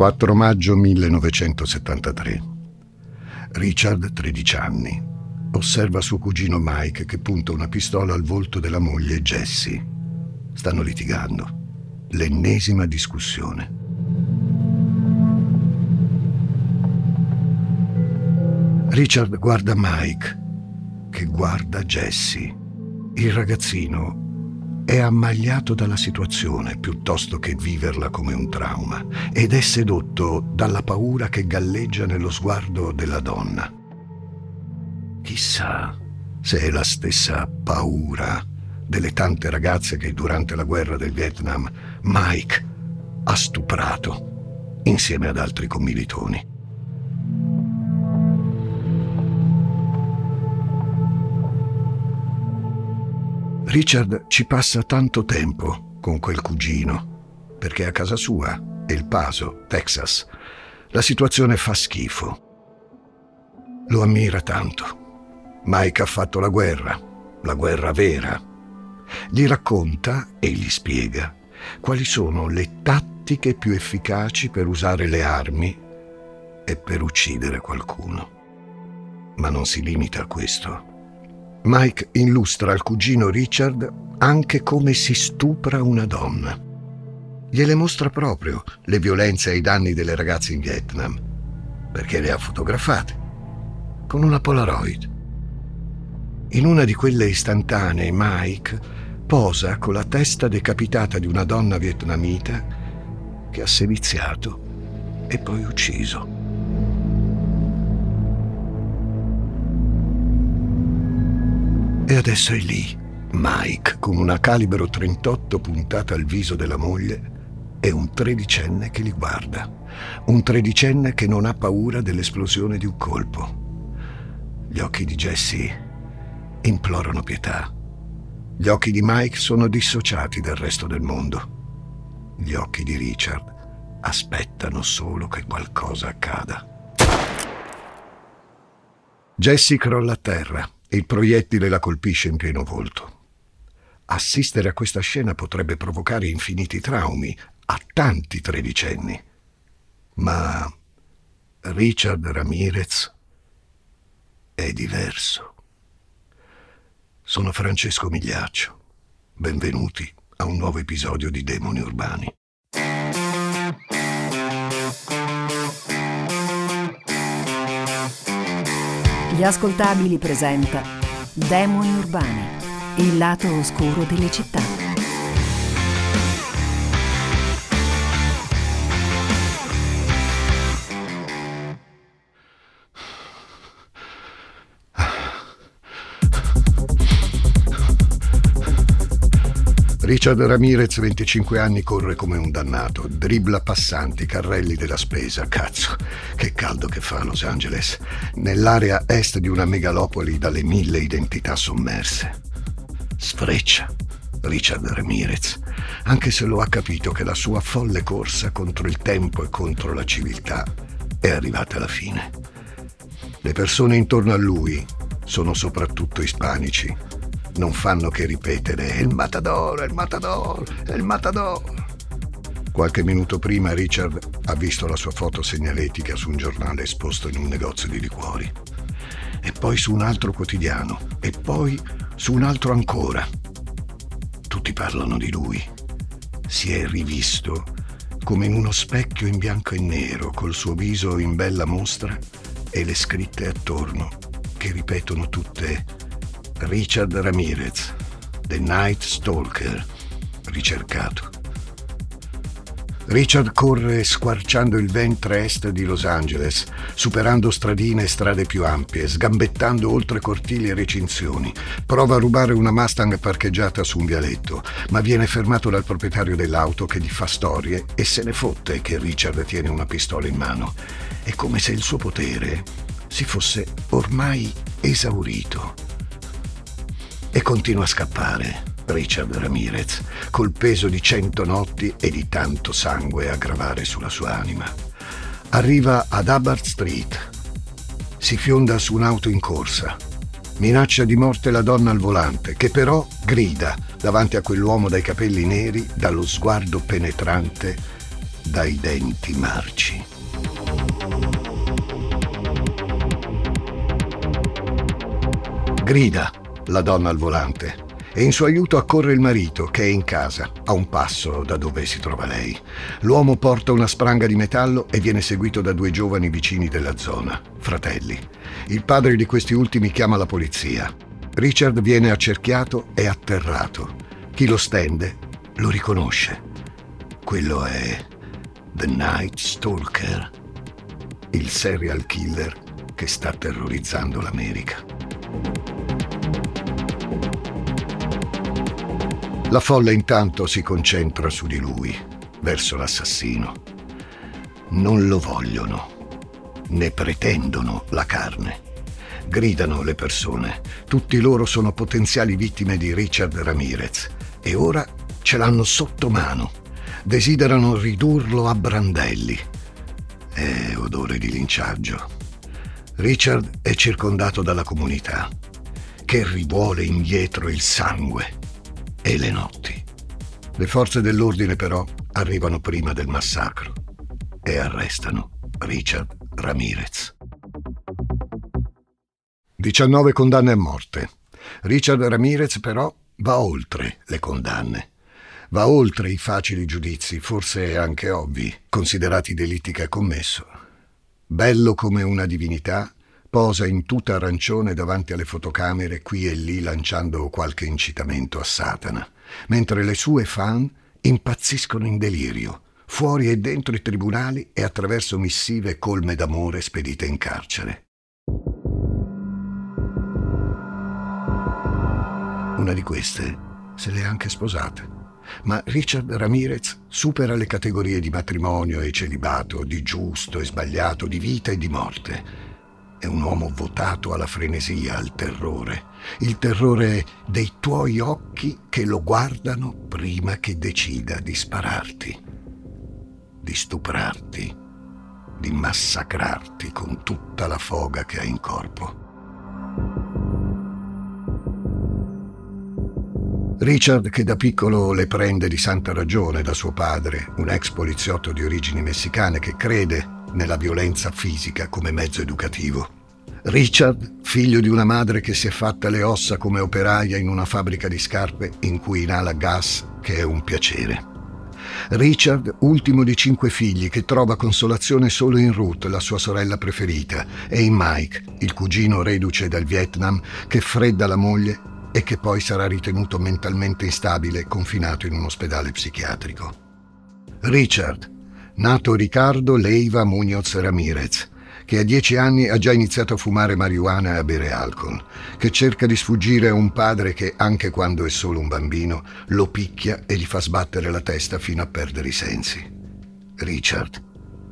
4 maggio 1973. Richard, 13 anni, osserva suo cugino Mike che punta una pistola al volto della moglie Jessie. Stanno litigando. L'ennesima discussione. Richard guarda Mike, che guarda Jessie. Il ragazzino è ammagliato dalla situazione piuttosto che viverla come un trauma ed è sedotto dalla paura che galleggia nello sguardo della donna. Chissà se è la stessa paura delle tante ragazze che durante la guerra del Vietnam Mike ha stuprato insieme ad altri commilitoni. Richard ci passa tanto tempo con quel cugino, perché a casa sua, El Paso, Texas, la situazione fa schifo. Lo ammira tanto. Mike ha fatto la guerra, la guerra vera. Gli racconta e gli spiega quali sono le tattiche più efficaci per usare le armi e per uccidere qualcuno. Ma non si limita a questo. Mike illustra al cugino Richard anche come si stupra una donna. Gliele mostra proprio le violenze e i danni delle ragazze in Vietnam, perché le ha fotografate con una Polaroid. In una di quelle istantanee Mike posa con la testa decapitata di una donna vietnamita che ha seviziato e poi ucciso. E adesso è lì, Mike, con una calibro 38 puntata al viso della moglie e un tredicenne che li guarda. Un tredicenne che non ha paura dell'esplosione di un colpo. Gli occhi di Jesse implorano pietà. Gli occhi di Mike sono dissociati dal resto del mondo. Gli occhi di Richard aspettano solo che qualcosa accada. Jesse crolla a terra il proiettile la colpisce in pieno volto. Assistere a questa scena potrebbe provocare infiniti traumi a tanti tredicenni. Ma Richard Ramirez è diverso. Sono Francesco Migliaccio. Benvenuti a un nuovo episodio di Demoni Urbani. Gli ascoltabili presenta Demoni Urbani, il lato oscuro delle città. Richard Ramirez, 25 anni, corre come un dannato, dribbla passanti, carrelli della spesa. Cazzo, che caldo che fa a Los Angeles, nell'area est di una megalopoli dalle mille identità sommerse. Sfreccia Richard Ramirez, anche se lo ha capito che la sua folle corsa contro il tempo e contro la civiltà è arrivata alla fine. Le persone intorno a lui sono soprattutto ispanici non fanno che ripetere è il matador, è matador, è matador. Qualche minuto prima Richard ha visto la sua foto segnaletica su un giornale esposto in un negozio di liquori. E poi su un altro quotidiano. E poi su un altro ancora. Tutti parlano di lui. Si è rivisto come in uno specchio in bianco e nero, col suo viso in bella mostra e le scritte attorno, che ripetono tutte Richard Ramirez, The Night Stalker, ricercato. Richard corre squarciando il ventre est di Los Angeles, superando stradine e strade più ampie, sgambettando oltre cortili e recinzioni. Prova a rubare una Mustang parcheggiata su un vialetto, ma viene fermato dal proprietario dell'auto che gli fa storie e se ne fotte che Richard tiene una pistola in mano. È come se il suo potere si fosse ormai esaurito e continua a scappare. Richard Ramirez, col peso di cento notti e di tanto sangue a gravare sulla sua anima. Arriva ad Hubbard Street. Si fionda su un'auto in corsa. Minaccia di morte la donna al volante, che però grida davanti a quell'uomo dai capelli neri, dallo sguardo penetrante, dai denti marci. Grida la donna al volante e in suo aiuto accorre il marito che è in casa, a un passo da dove si trova lei. L'uomo porta una spranga di metallo e viene seguito da due giovani vicini della zona, fratelli. Il padre di questi ultimi chiama la polizia. Richard viene accerchiato e atterrato. Chi lo stende lo riconosce. Quello è The Night Stalker, il serial killer che sta terrorizzando l'America. La folla intanto si concentra su di lui, verso l'assassino. Non lo vogliono, ne pretendono la carne. Gridano le persone. Tutti loro sono potenziali vittime di Richard Ramirez e ora ce l'hanno sotto mano. Desiderano ridurlo a brandelli. È odore di linciaggio. Richard è circondato dalla comunità, che rivuole indietro il sangue e le notti. Le forze dell'ordine però arrivano prima del massacro e arrestano Richard Ramirez. 19 condanne a morte. Richard Ramirez però va oltre le condanne. Va oltre i facili giudizi, forse anche ovvi, considerati i delitti che ha commesso. Bello come una divinità, posa in tuta arancione davanti alle fotocamere qui e lì lanciando qualche incitamento a Satana, mentre le sue fan impazziscono in delirio, fuori e dentro i tribunali e attraverso missive colme d'amore spedite in carcere. Una di queste se le ha anche sposate. Ma Richard Ramirez supera le categorie di matrimonio e celibato, di giusto e sbagliato, di vita e di morte è un uomo votato alla frenesia, al terrore. Il terrore dei tuoi occhi che lo guardano prima che decida di spararti, di stuprarti, di massacrarti con tutta la foga che ha in corpo. Richard, che da piccolo le prende di santa ragione da suo padre, un ex poliziotto di origini messicane che crede nella violenza fisica come mezzo educativo. Richard, figlio di una madre che si è fatta le ossa come operaia in una fabbrica di scarpe in cui inala gas, che è un piacere. Richard, ultimo di cinque figli, che trova consolazione solo in Ruth, la sua sorella preferita, e in Mike, il cugino reduce dal Vietnam, che fredda la moglie e che poi sarà ritenuto mentalmente instabile e confinato in un ospedale psichiatrico. Richard, nato Riccardo Leiva Muñoz Ramirez, che a dieci anni ha già iniziato a fumare marijuana e a bere alcol, che cerca di sfuggire a un padre che, anche quando è solo un bambino, lo picchia e gli fa sbattere la testa fino a perdere i sensi. Richard,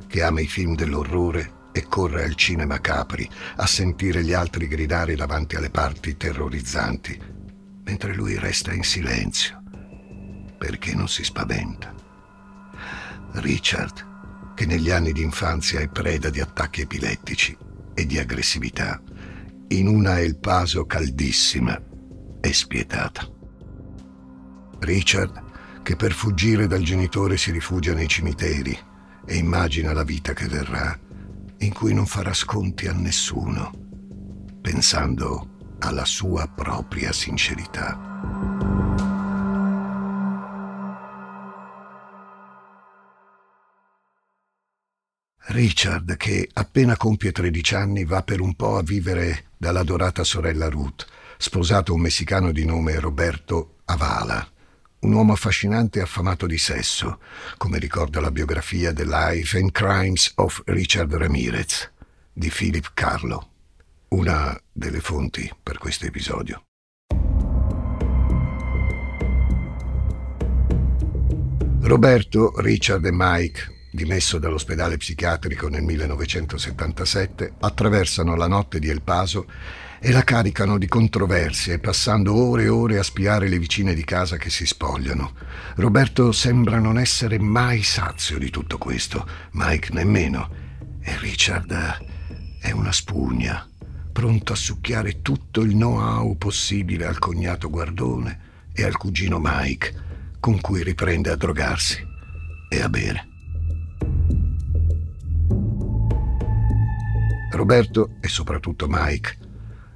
che ama i film dell'orrore e corre al cinema Capri a sentire gli altri gridare davanti alle parti terrorizzanti, mentre lui resta in silenzio, perché non si spaventa. Richard, che negli anni di infanzia è preda di attacchi epilettici e di aggressività, in una El Paso caldissima e spietata. Richard, che per fuggire dal genitore si rifugia nei cimiteri e immagina la vita che verrà, in cui non farà sconti a nessuno, pensando alla sua propria sincerità. Richard, che appena compie 13 anni, va per un po' a vivere dall'adorata sorella Ruth, sposato un messicano di nome Roberto Avala, un uomo affascinante e affamato di sesso, come ricorda la biografia The Life and Crimes of Richard Ramirez di Philip Carlo, una delle fonti per questo episodio. Roberto, Richard e Mike dimesso dall'ospedale psichiatrico nel 1977, attraversano la notte di El Paso e la caricano di controversie, passando ore e ore a spiare le vicine di casa che si spogliano. Roberto sembra non essere mai sazio di tutto questo, Mike nemmeno, e Richard è una spugna, pronto a succhiare tutto il know-how possibile al cognato Guardone e al cugino Mike, con cui riprende a drogarsi e a bere. Roberto e soprattutto Mike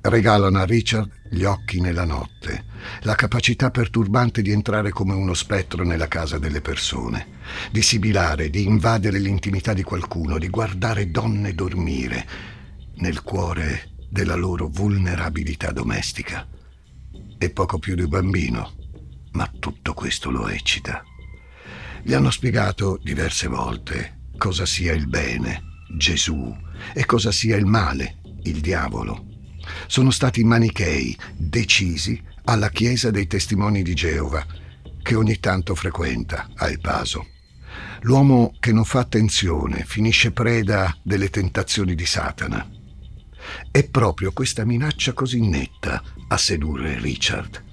regalano a Richard gli occhi nella notte, la capacità perturbante di entrare come uno spettro nella casa delle persone, di sibilare, di invadere l'intimità di qualcuno, di guardare donne dormire nel cuore della loro vulnerabilità domestica. È poco più di un bambino, ma tutto questo lo eccita. Gli hanno spiegato diverse volte cosa sia il bene, Gesù, e cosa sia il male, il diavolo. Sono stati manichei decisi alla Chiesa dei Testimoni di Geova, che ogni tanto frequenta a El Paso. L'uomo che non fa attenzione finisce preda delle tentazioni di Satana. È proprio questa minaccia così netta a sedurre Richard.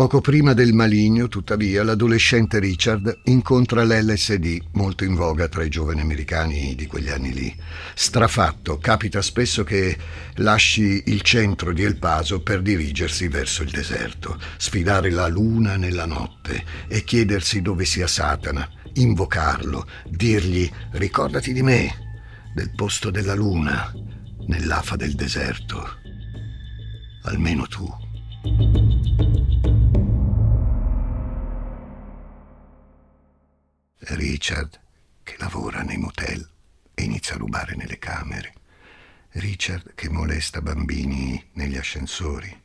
Poco prima del maligno, tuttavia, l'adolescente Richard incontra l'LSD, molto in voga tra i giovani americani di quegli anni lì. Strafatto, capita spesso che lasci il centro di El Paso per dirigersi verso il deserto, sfidare la luna nella notte e chiedersi dove sia Satana, invocarlo, dirgli ricordati di me, del posto della luna, nell'afa del deserto. Almeno tu. Richard, che lavora nei motel e inizia a rubare nelle camere. Richard che molesta bambini negli ascensori.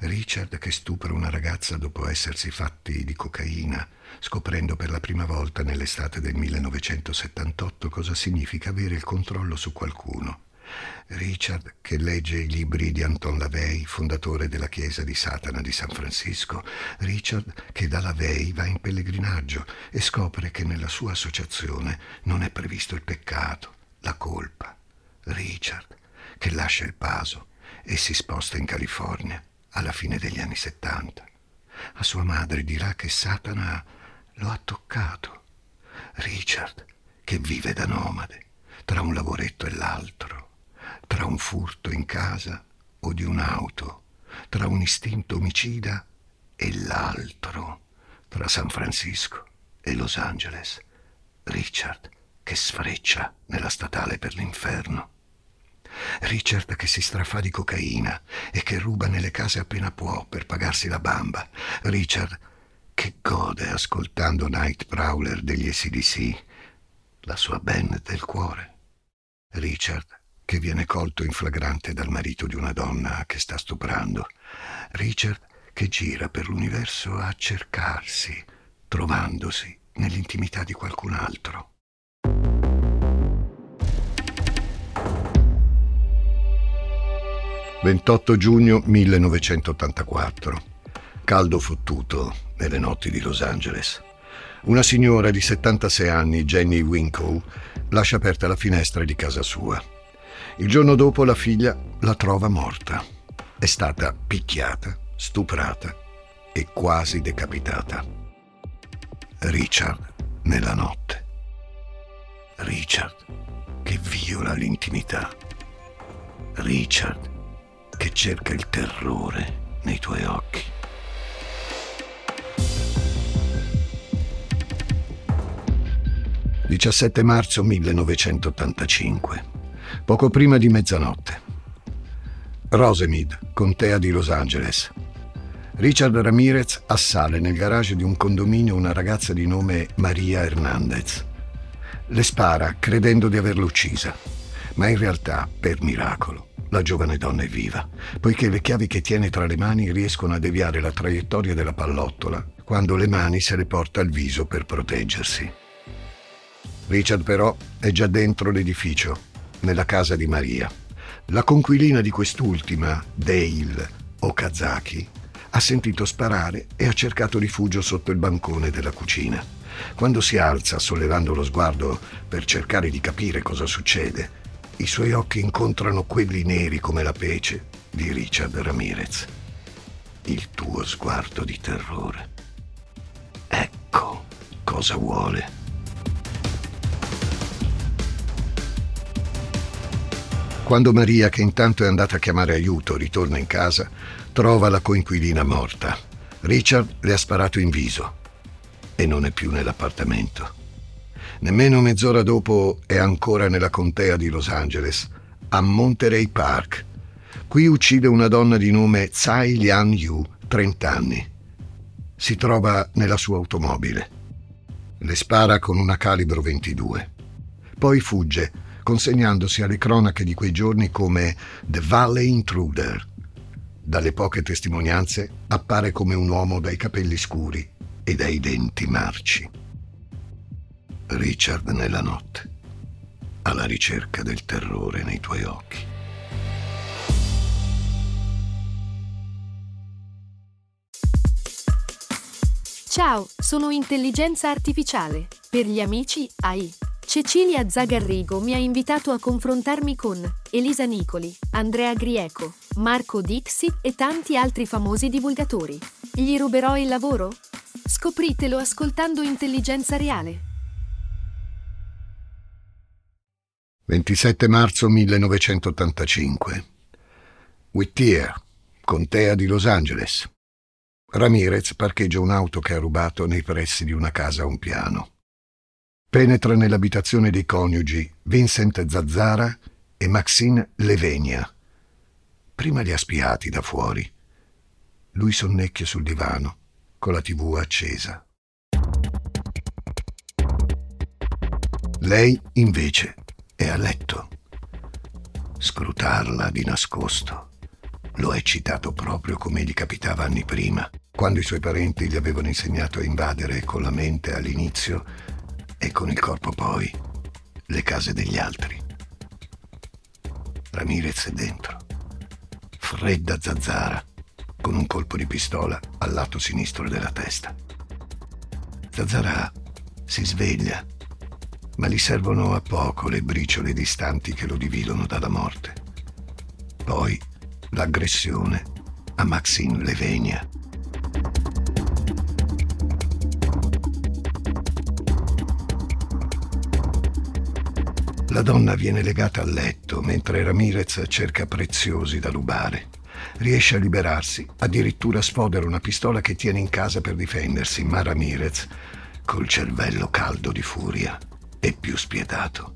Richard che stupra una ragazza dopo essersi fatti di cocaina, scoprendo per la prima volta nell'estate del 1978 cosa significa avere il controllo su qualcuno. Richard, che legge i libri di Anton LaVey, fondatore della Chiesa di Satana di San Francisco. Richard, che da LaVey va in pellegrinaggio e scopre che nella sua associazione non è previsto il peccato, la colpa. Richard, che lascia il Paso e si sposta in California alla fine degli anni Settanta. A sua madre dirà che Satana lo ha toccato. Richard, che vive da nomade, tra un lavoretto e l'altro tra un furto in casa o di un'auto, tra un istinto omicida e l'altro, tra San Francisco e Los Angeles. Richard che sfreccia nella statale per l'inferno. Richard che si strafà di cocaina e che ruba nelle case appena può per pagarsi la bamba. Richard che gode ascoltando Night Prowler degli SDC, la sua band del cuore. Richard che viene colto in flagrante dal marito di una donna che sta stuprando. Richard che gira per l'universo a cercarsi, trovandosi nell'intimità di qualcun altro. «28 giugno 1984. Caldo fottuto nelle notti di Los Angeles. Una signora di 76 anni, Jenny Winkle, lascia aperta la finestra di casa sua. Il giorno dopo la figlia la trova morta. È stata picchiata, stuprata e quasi decapitata. Richard nella notte. Richard che viola l'intimità. Richard che cerca il terrore nei tuoi occhi. «17 marzo 1985 poco prima di mezzanotte. Rosemead, contea di Los Angeles. Richard Ramirez assale nel garage di un condominio una ragazza di nome Maria Hernandez. Le spara credendo di averla uccisa, ma in realtà, per miracolo, la giovane donna è viva, poiché le chiavi che tiene tra le mani riescono a deviare la traiettoria della pallottola quando le mani se le porta al viso per proteggersi. Richard però è già dentro l'edificio nella casa di Maria. La conquilina di quest'ultima, Dale Okazaki, ha sentito sparare e ha cercato rifugio sotto il bancone della cucina. Quando si alza, sollevando lo sguardo per cercare di capire cosa succede, i suoi occhi incontrano quelli neri come la pece di Richard Ramirez. Il tuo sguardo di terrore. Ecco cosa vuole. Quando Maria, che intanto è andata a chiamare aiuto, ritorna in casa, trova la coinquilina morta. Richard le ha sparato in viso e non è più nell'appartamento. Nemmeno mezz'ora dopo è ancora nella contea di Los Angeles, a Monterey Park. Qui uccide una donna di nome Tsai Lian Yu, 30 anni. Si trova nella sua automobile. Le spara con una calibro 22. Poi fugge, consegnandosi alle cronache di quei giorni come The Valley Intruder. Dalle poche testimonianze appare come un uomo dai capelli scuri e dai denti marci. Richard nella notte, alla ricerca del terrore nei tuoi occhi. Ciao, sono intelligenza artificiale. Per gli amici AI. Cecilia Zagarrigo mi ha invitato a confrontarmi con Elisa Nicoli, Andrea Grieco, Marco Dixi e tanti altri famosi divulgatori. Gli ruberò il lavoro? Scopritelo ascoltando Intelligenza Reale. 27 marzo 1985. Whittier, contea di Los Angeles. Ramirez parcheggia un'auto che ha rubato nei pressi di una casa a un piano. Penetra nell'abitazione dei coniugi Vincent Zazzara e Maxine Levenia. Prima li ha spiati da fuori. Lui sonnecchia sul divano, con la tv accesa. Lei, invece, è a letto. Scrutarla di nascosto lo ha eccitato proprio come gli capitava anni prima, quando i suoi parenti gli avevano insegnato a invadere con la mente all'inizio e con il corpo poi le case degli altri. Ramirez è dentro, fredda zazzara, con un colpo di pistola al lato sinistro della testa. Zazzara si sveglia ma gli servono a poco le briciole distanti che lo dividono dalla morte. Poi l'aggressione a Maxine Levenia. La donna viene legata al letto mentre Ramirez cerca preziosi da rubare. Riesce a liberarsi, addirittura sfodera una pistola che tiene in casa per difendersi, ma Ramirez, col cervello caldo di furia, e più spietato.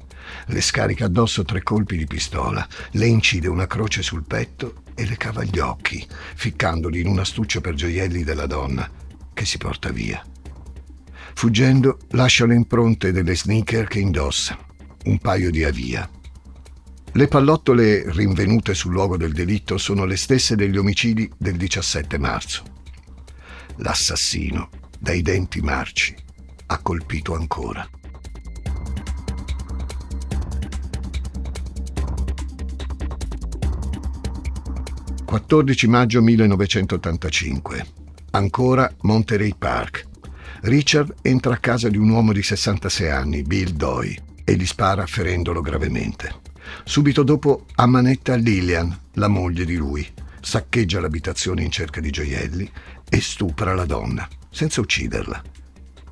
Le scarica addosso tre colpi di pistola, le incide una croce sul petto e le cava gli occhi, ficcandoli in un astuccio per gioielli della donna, che si porta via. Fuggendo, lascia le impronte delle sneaker che indossa, un paio di avia. Le pallottole rinvenute sul luogo del delitto sono le stesse degli omicidi del 17 marzo. L'assassino, dai denti marci, ha colpito ancora. 14 maggio 1985. Ancora Monterey Park. Richard entra a casa di un uomo di 66 anni, Bill Doy, e gli spara ferendolo gravemente. Subito dopo ammanetta Lillian, la moglie di lui, saccheggia l'abitazione in cerca di gioielli e stupra la donna, senza ucciderla.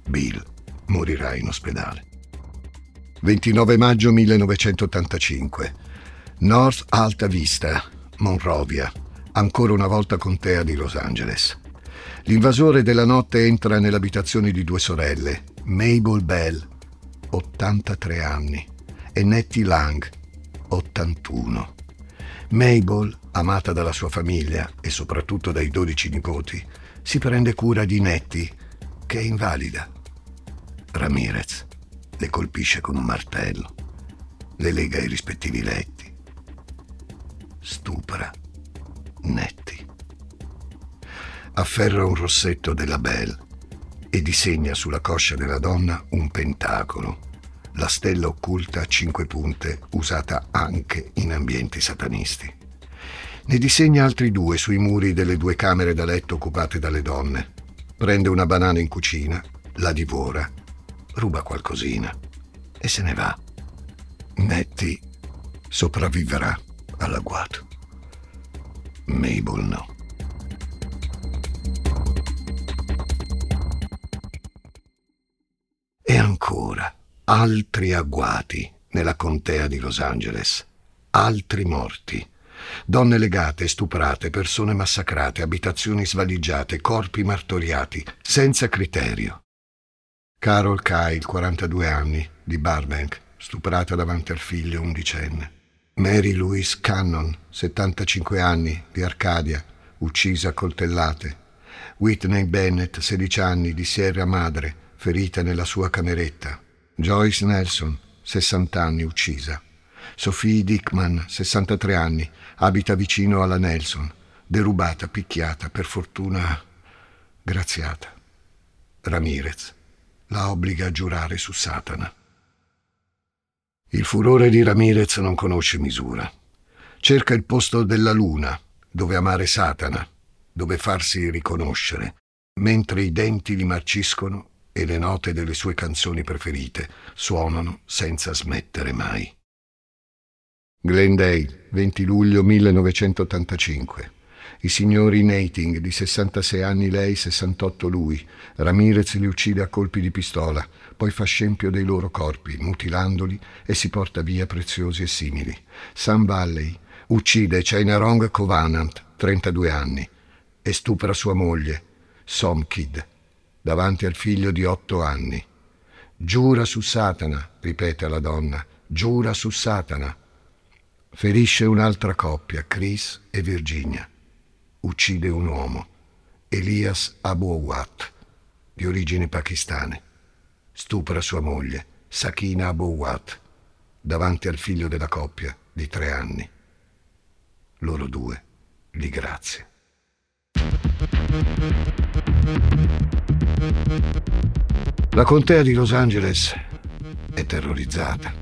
Bill morirà in ospedale. 29 maggio 1985. North Alta Vista, Monrovia, ancora una volta contea di Los Angeles. L'invasore della notte entra nell'abitazione di due sorelle, Mabel Bell, 83 anni, e Nettie Lang, 81. Mabel, amata dalla sua famiglia e soprattutto dai 12 nipoti, si prende cura di Nettie, che è invalida. Ramirez le colpisce con un martello, le lega ai rispettivi letti, stupra netti. Afferra un rossetto della Belle e disegna sulla coscia della donna un pentacolo, la stella occulta a cinque punte usata anche in ambienti satanisti. Ne disegna altri due sui muri delle due camere da letto occupate dalle donne. Prende una banana in cucina, la divora, ruba qualcosina e se ne va. Nettie sopravviverà all'agguato. Mabel no. E ancora altri agguati nella contea di Los Angeles, altri morti, donne legate, stuprate, persone massacrate, abitazioni svaligiate, corpi martoriati, senza criterio. Carol Kyle, 42 anni, di Barbank, stuprata davanti al figlio undicenne. Mary Louise Cannon, 75 anni, di Arcadia, uccisa a coltellate. Whitney Bennett, 16 anni, di Sierra Madre, ferita nella sua cameretta. Joyce Nelson, 60 anni, uccisa. Sophie Dickman, 63 anni, abita vicino alla Nelson, derubata, picchiata, per fortuna graziata. Ramirez la obbliga a giurare su Satana. Il furore di Ramirez non conosce misura. Cerca il posto della luna, dove amare Satana, dove farsi riconoscere, mentre i denti gli marciscono e le note delle sue canzoni preferite suonano senza smettere mai. Glendale, 20 luglio 1985. I signori Nating, di 66 anni lei, 68 lui. Ramirez li uccide a colpi di pistola, poi fa scempio dei loro corpi, mutilandoli e si porta via preziosi e simili. Sam Valley uccide Chainarong Covenant, 32 anni, e stupra sua moglie, Somkid, davanti al figlio di 8 anni. Giura su Satana, ripete alla donna, giura su Satana. Ferisce un'altra coppia, Chris e Virginia uccide un uomo, Elias Abu Awat, di origini pakistane. Stupra sua moglie, Sakina Abu Awat, davanti al figlio della coppia di tre anni. Loro due li grazia. La contea di Los Angeles è terrorizzata.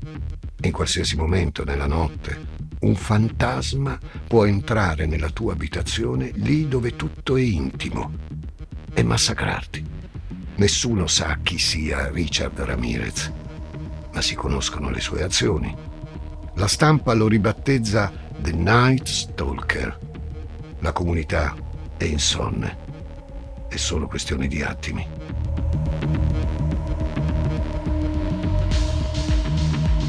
In qualsiasi momento nella notte un fantasma può entrare nella tua abitazione lì dove tutto è intimo e massacrarti. Nessuno sa chi sia Richard Ramirez, ma si conoscono le sue azioni. La stampa lo ribattezza The Night Stalker. La comunità è insonne. È solo questione di attimi.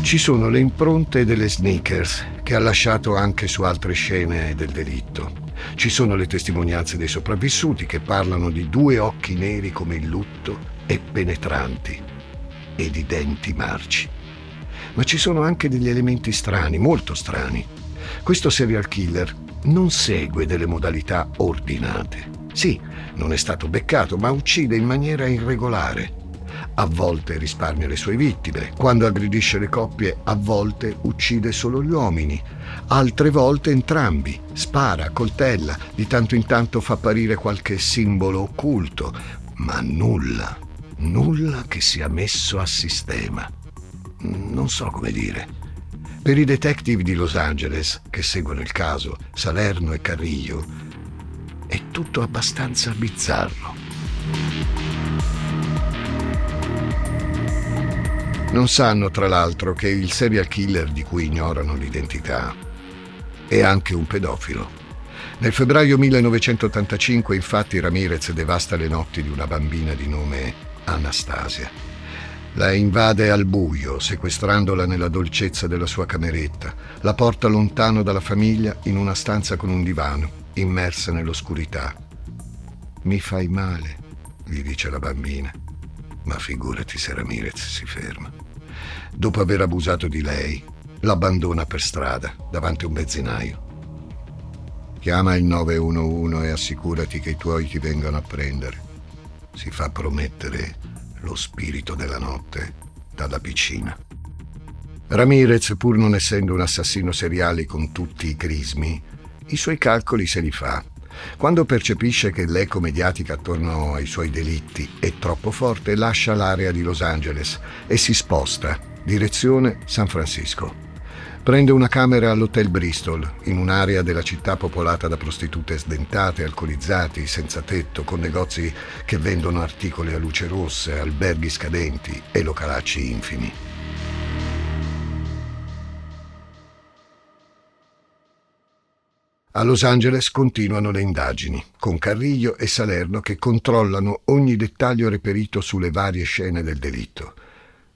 Ci sono le impronte delle sneakers che ha lasciato anche su altre scene del delitto. Ci sono le testimonianze dei sopravvissuti che parlano di due occhi neri come il lutto e penetranti e di denti marci. Ma ci sono anche degli elementi strani, molto strani. Questo serial killer non segue delle modalità ordinate. Sì, non è stato beccato, ma uccide in maniera irregolare. A volte risparmia le sue vittime, quando aggredisce le coppie a volte uccide solo gli uomini, altre volte entrambi, spara, coltella, di tanto in tanto fa apparire qualche simbolo occulto, ma nulla, nulla che sia messo a sistema. Non so come dire. Per i detective di Los Angeles, che seguono il caso, Salerno e Carrillo, è tutto abbastanza bizzarro. Non sanno, tra l'altro, che il serial killer di cui ignorano l'identità è anche un pedofilo. Nel febbraio 1985, infatti, Ramirez devasta le notti di una bambina di nome Anastasia. La invade al buio, sequestrandola nella dolcezza della sua cameretta. La porta lontano dalla famiglia in una stanza con un divano, immersa nell'oscurità. Mi fai male, gli dice la bambina. Ma figurati se Ramirez si ferma dopo aver abusato di lei, l'abbandona per strada davanti a un benzinaio. Chiama il 911 e assicurati che i tuoi ti vengano a prendere. Si fa promettere lo spirito della notte dalla piscina. Ramirez, pur non essendo un assassino seriale con tutti i crismi, i suoi calcoli se li fa. Quando percepisce che l'eco mediatica attorno ai suoi delitti è troppo forte, lascia l'area di Los Angeles e si sposta direzione San Francisco. Prende una camera all'Hotel Bristol, in un'area della città popolata da prostitute sdentate, alcolizzati, senza tetto, con negozi che vendono articoli a luce rosse, alberghi scadenti e localacci infimi. A Los Angeles continuano le indagini, con Carrillo e Salerno che controllano ogni dettaglio reperito sulle varie scene del delitto.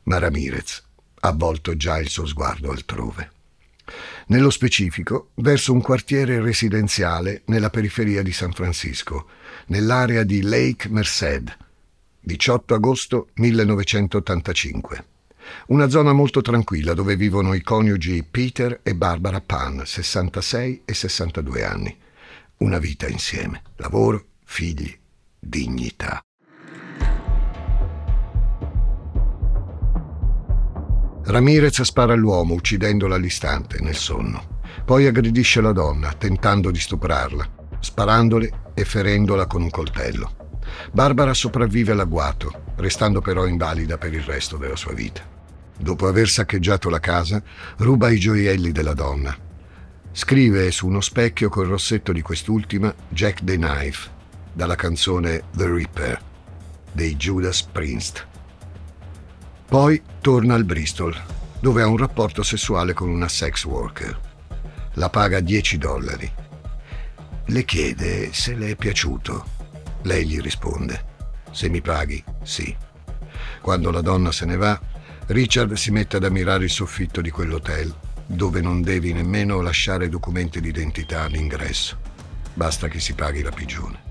Ma Ramirez ha volto già il suo sguardo altrove. Nello specifico, verso un quartiere residenziale nella periferia di San Francisco, nell'area di Lake Merced, 18 agosto 1985. Una zona molto tranquilla dove vivono i coniugi Peter e Barbara Pan, 66 e 62 anni. Una vita insieme, lavoro, figli, dignità. Ramirez spara all'uomo uccidendola all'istante, nel sonno. Poi aggredisce la donna, tentando di stuprarla, sparandole e ferendola con un coltello. Barbara sopravvive all'agguato, restando però invalida per il resto della sua vita. Dopo aver saccheggiato la casa, ruba i gioielli della donna. Scrive su uno specchio col rossetto di quest'ultima Jack the Knife, dalla canzone The Reaper dei Judas Priest. Poi torna al Bristol, dove ha un rapporto sessuale con una sex worker. La paga 10 dollari. Le chiede se le è piaciuto. Lei gli risponde, se mi paghi, sì. Quando la donna se ne va, Richard si mette ad ammirare il soffitto di quell'hotel, dove non devi nemmeno lasciare documenti d'identità all'ingresso. Basta che si paghi la pigione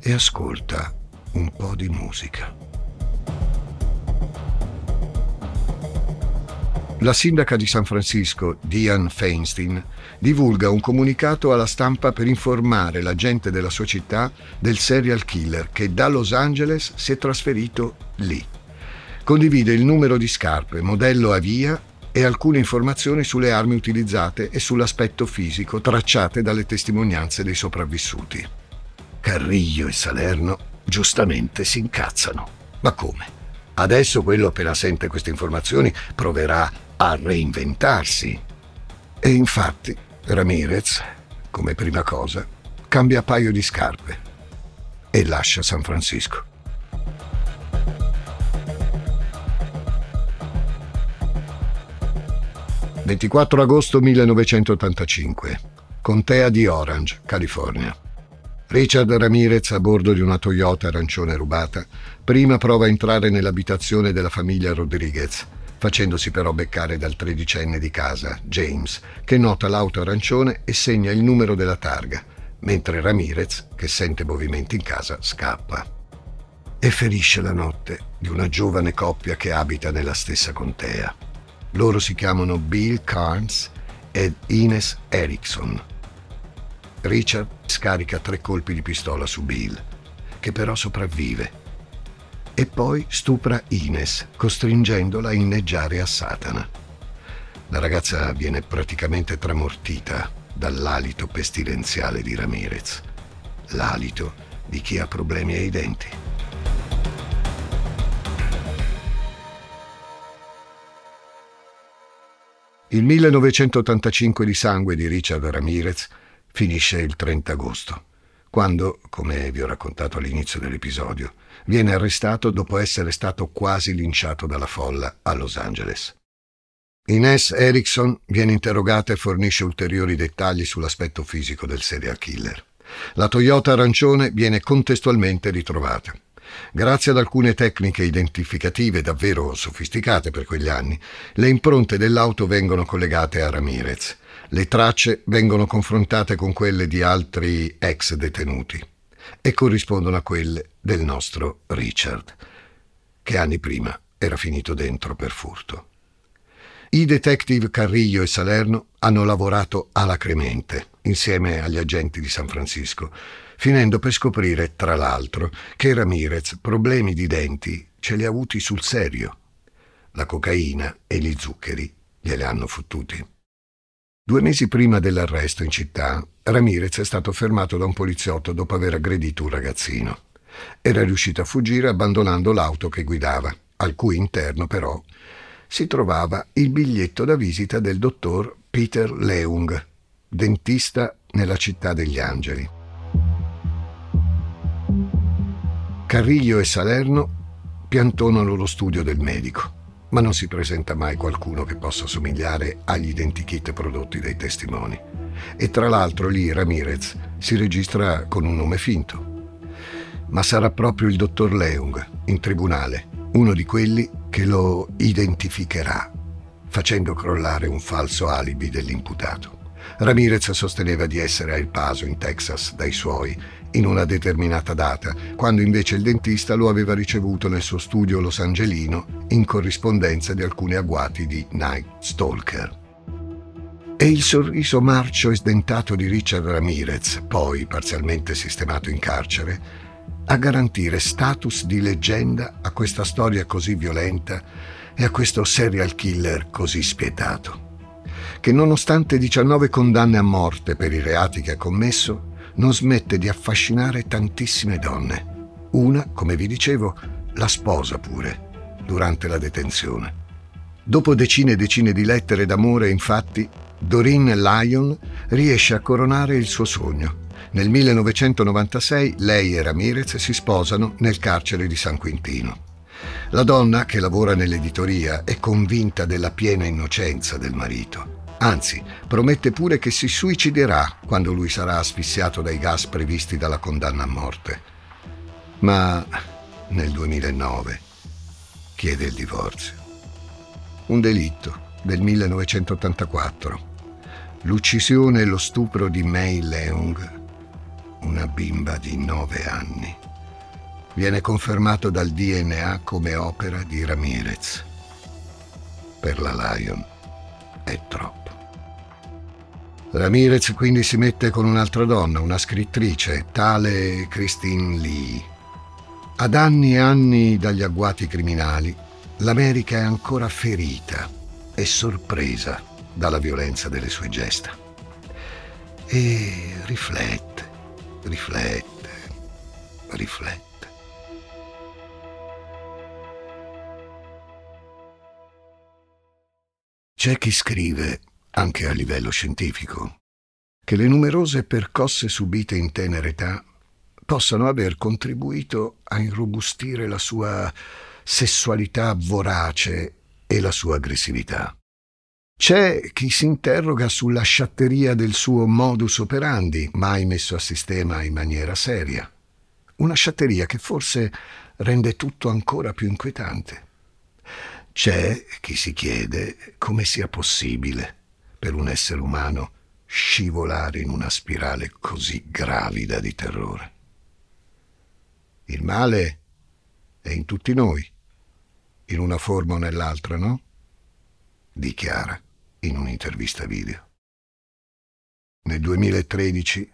e ascolta un po' di musica. La sindaca di San Francisco, Diane Feinstein, divulga un comunicato alla stampa per informare la gente della sua città del serial killer che da Los Angeles si è trasferito lì. Condivide il numero di scarpe, modello a via e alcune informazioni sulle armi utilizzate e sull'aspetto fisico tracciate dalle testimonianze dei sopravvissuti. Carriglio e Salerno giustamente si incazzano. Ma come? Adesso quello appena sente queste informazioni proverà a reinventarsi. E infatti Ramirez, come prima cosa, cambia paio di scarpe e lascia San Francisco. «24 agosto 1985, Contea di Orange, California. Richard Ramirez, a bordo di una Toyota arancione rubata, prima prova a entrare nell'abitazione della famiglia Rodriguez, facendosi però beccare dal tredicenne di casa, James, che nota l'auto arancione e segna il numero della targa, mentre Ramirez, che sente movimenti in casa, scappa. E ferisce la notte di una giovane coppia che abita nella stessa contea. Loro si chiamano Bill Carnes ed Ines Erickson Richard scarica tre colpi di pistola su Bill, che però sopravvive. E poi stupra Ines, costringendola a inneggiare a Satana. La ragazza viene praticamente tramortita dall'alito pestilenziale di Ramirez, l'alito di chi ha problemi ai denti. Il 1985 di sangue di Richard Ramirez finisce il 30 agosto, quando, come vi ho raccontato all'inizio dell'episodio, viene arrestato dopo essere stato quasi linciato dalla folla a Los Angeles. Ines Erickson viene interrogata e fornisce ulteriori dettagli sull'aspetto fisico del serial killer. La Toyota arancione viene contestualmente ritrovata. Grazie ad alcune tecniche identificative davvero sofisticate per quegli anni, le impronte dell'auto vengono collegate a Ramirez le tracce vengono confrontate con quelle di altri ex detenuti e corrispondono a quelle del nostro Richard, che anni prima era finito dentro per furto. I detective Carrillo e Salerno hanno lavorato alacremente insieme agli agenti di San Francisco, finendo per scoprire, tra l'altro, che Ramirez problemi di denti ce li ha avuti sul serio. La cocaina e gli zuccheri gliele hanno fottuti. Due mesi prima dell'arresto in città, Ramirez è stato fermato da un poliziotto dopo aver aggredito un ragazzino. Era riuscito a fuggire abbandonando l'auto che guidava, al cui interno però si trovava il biglietto da visita del dottor Peter Leung, dentista nella città degli angeli. Carriglio e Salerno piantonano lo studio del medico ma non si presenta mai qualcuno che possa somigliare agli identikit prodotti dai testimoni. E tra l'altro lì Ramirez si registra con un nome finto. Ma sarà proprio il dottor Leung, in tribunale, uno di quelli che lo identificherà, facendo crollare un falso alibi dell'imputato. Ramirez sosteneva di essere a El Paso, in Texas, dai suoi, in una determinata data, quando invece il dentista lo aveva ricevuto nel suo studio losangelino in corrispondenza di alcuni agguati di Night Stalker. E il sorriso marcio e sdentato di Richard Ramirez, poi parzialmente sistemato in carcere, a garantire status di leggenda a questa storia così violenta e a questo serial killer così spietato, che nonostante 19 condanne a morte per i reati che ha commesso, non smette di affascinare tantissime donne. Una, come vi dicevo, la sposa pure, durante la detenzione. Dopo decine e decine di lettere d'amore, infatti, Doreen Lyon riesce a coronare il suo sogno nel 1996 lei e Ramirez si sposano nel carcere di San Quintino. La donna, che lavora nell'editoria, è convinta della piena innocenza del marito. Anzi, promette pure che si suiciderà quando lui sarà asfissiato dai gas previsti dalla condanna a morte. Ma nel 2009 chiede il divorzio. Un delitto del 1984. L'uccisione e lo stupro di May Leung una bimba di nove anni. Viene confermato dal DNA come opera di Ramirez. Per la Lion è troppo. Ramirez quindi si mette con un'altra donna, una scrittrice, tale Christine Lee. Ad anni e anni dagli agguati criminali, l'America è ancora ferita e sorpresa dalla violenza delle sue gesta. E riflette riflette, riflette. C'è chi scrive, anche a livello scientifico, che le numerose percosse subite in tenera età possano aver contribuito a irrobustire la sua sessualità vorace e la sua aggressività. C'è chi si interroga sulla sciatteria del suo modus operandi, mai messo a sistema in maniera seria. Una sciatteria che forse rende tutto ancora più inquietante. C'è chi si chiede come sia possibile per un essere umano scivolare in una spirale così gravida di terrore. Il male è in tutti noi, in una forma o nell'altra, no? Dichiara in un'intervista video. Nel 2013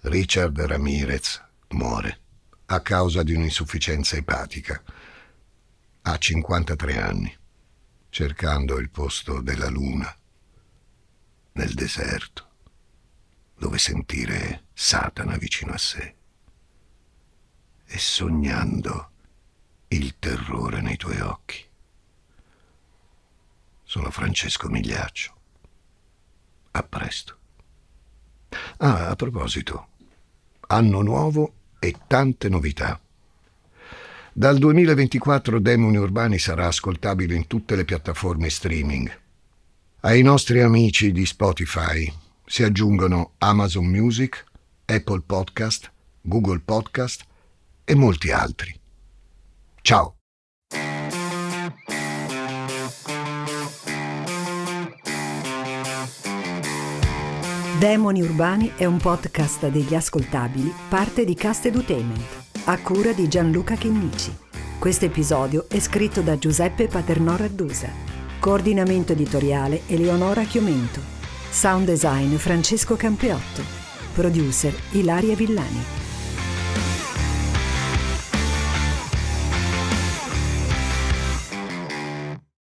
Richard Ramirez muore a causa di un'insufficienza epatica. Ha 53 anni, cercando il posto della luna nel deserto, dove sentire Satana vicino a sé e sognando il terrore nei tuoi occhi. Sono Francesco Migliaccio. A presto. Ah, a proposito, anno nuovo e tante novità. Dal 2024 Demoni Urbani sarà ascoltabile in tutte le piattaforme streaming. Ai nostri amici di Spotify si aggiungono Amazon Music, Apple Podcast, Google Podcast e molti altri. Ciao! Demoni Urbani è un podcast degli ascoltabili, parte di Cast Edutainment, a cura di Gianluca Chinnici. Questo episodio è scritto da Giuseppe Paternò Raddusa. Coordinamento editoriale Eleonora Chiomento. Sound design Francesco Campeotto. Producer Ilaria Villani.